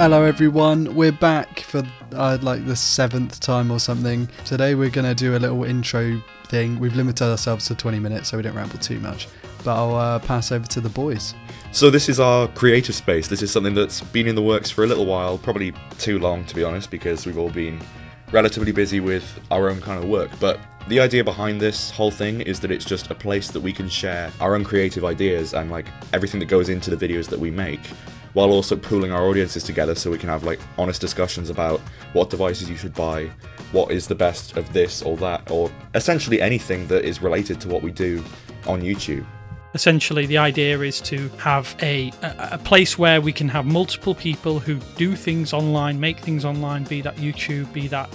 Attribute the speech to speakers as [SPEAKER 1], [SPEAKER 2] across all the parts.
[SPEAKER 1] Hello, everyone. We're back for uh, like the seventh time or something. Today, we're going to do a little intro thing. We've limited ourselves to 20 minutes so we don't ramble too much. But I'll uh, pass over to the boys.
[SPEAKER 2] So this is our creative space. This is something that's been in the works for a little while, probably too long to be honest, because we've all been relatively busy with our own kind of work. But the idea behind this whole thing is that it's just a place that we can share our own creative ideas and like everything that goes into the videos that we make while also pooling our audiences together so we can have like honest discussions about what devices you should buy, what is the best of this or that, or essentially anything that is related to what we do on YouTube.
[SPEAKER 3] Essentially, the idea is to have a, a, place where we can have multiple people who do things online, make things online, be that YouTube, be that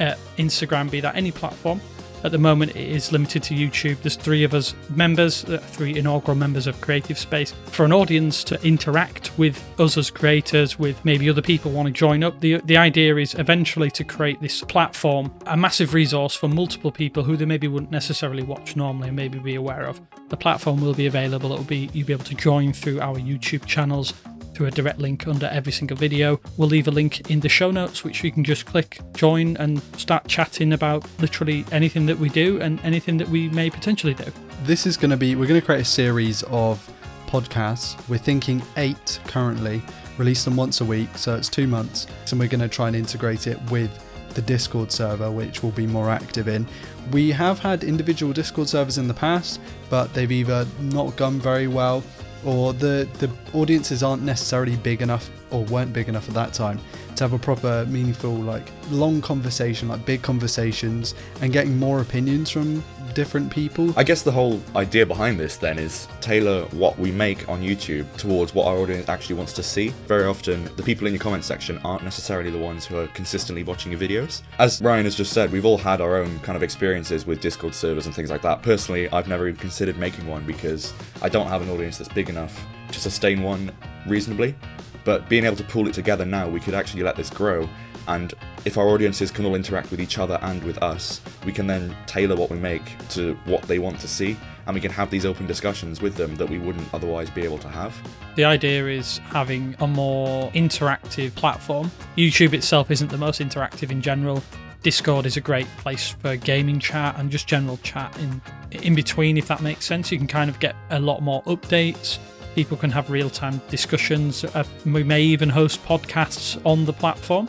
[SPEAKER 3] uh, Instagram, be that any platform, at the moment, it is limited to YouTube. There's three of us members, uh, three inaugural members of Creative Space. For an audience to interact with us as creators, with maybe other people want to join up, the, the idea is eventually to create this platform, a massive resource for multiple people who they maybe wouldn't necessarily watch normally and maybe be aware of. The platform will be available. It will be you'll be able to join through our YouTube channels through a direct link under every single video. We'll leave a link in the show notes, which you can just click, join, and start chatting about literally anything that we do and anything that we may potentially do.
[SPEAKER 1] This is going to be, we're going to create a series of podcasts. We're thinking eight currently, release them once a week, so it's two months. And we're going to try and integrate it with the Discord server, which we'll be more active in. We have had individual Discord servers in the past, but they've either not gone very well or the the audiences aren't necessarily big enough or weren't big enough at that time to have a proper meaningful like long conversation like big conversations and getting more opinions from different people
[SPEAKER 2] I guess the whole idea behind this then is tailor what we make on YouTube towards what our audience actually wants to see. Very often, the people in your comment section aren't necessarily the ones who are consistently watching your videos. As Ryan has just said, we've all had our own kind of experiences with Discord servers and things like that. Personally, I've never even considered making one because I don't have an audience that's big enough to sustain one reasonably. But being able to pull it together now, we could actually let this grow. And if our audiences can all interact with each other and with us, we can then tailor what we make to what they want to see. And we can have these open discussions with them that we wouldn't otherwise be able to have.
[SPEAKER 3] The idea is having a more interactive platform. YouTube itself isn't the most interactive in general. Discord is a great place for gaming chat and just general chat in in between if that makes sense. You can kind of get a lot more updates. People can have real-time discussions. Uh, we may even host podcasts on the platform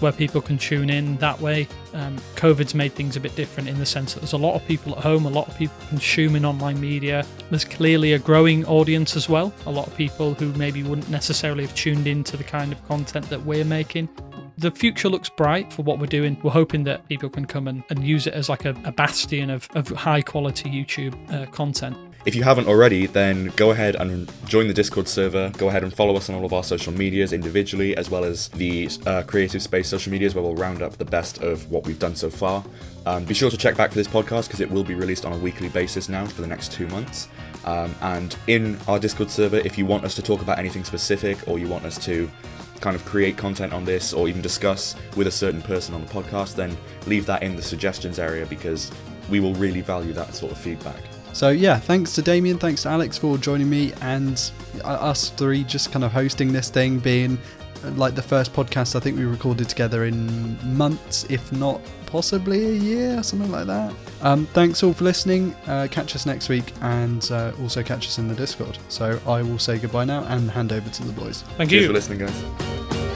[SPEAKER 3] where people can tune in that way. Um, COVID's made things a bit different in the sense that there's a lot of people at home, a lot of people consuming online media. There's clearly a growing audience as well. A lot of people who maybe wouldn't necessarily have tuned into the kind of content that we're making. The future looks bright for what we're doing. We're hoping that people can come and, and use it as like a, a bastion of, of high quality YouTube uh, content.
[SPEAKER 2] If you haven't already, then go ahead and join the Discord server. Go ahead and follow us on all of our social medias individually, as well as the uh, Creative Space social medias, where we'll round up the best of what we've done so far. Um, be sure to check back for this podcast because it will be released on a weekly basis now for the next two months. Um, and in our Discord server, if you want us to talk about anything specific or you want us to kind of create content on this or even discuss with a certain person on the podcast, then leave that in the suggestions area because we will really value that sort of feedback.
[SPEAKER 1] So yeah, thanks to Damien, thanks to Alex for joining me, and us three just kind of hosting this thing, being uh, like the first podcast I think we recorded together in months, if not possibly a year, something like that. Um, thanks all for listening. Uh, catch us next week, and uh, also catch us in the Discord. So I will say goodbye now and hand over to the boys.
[SPEAKER 3] Thank
[SPEAKER 2] Cheers
[SPEAKER 3] you.
[SPEAKER 2] for listening, guys.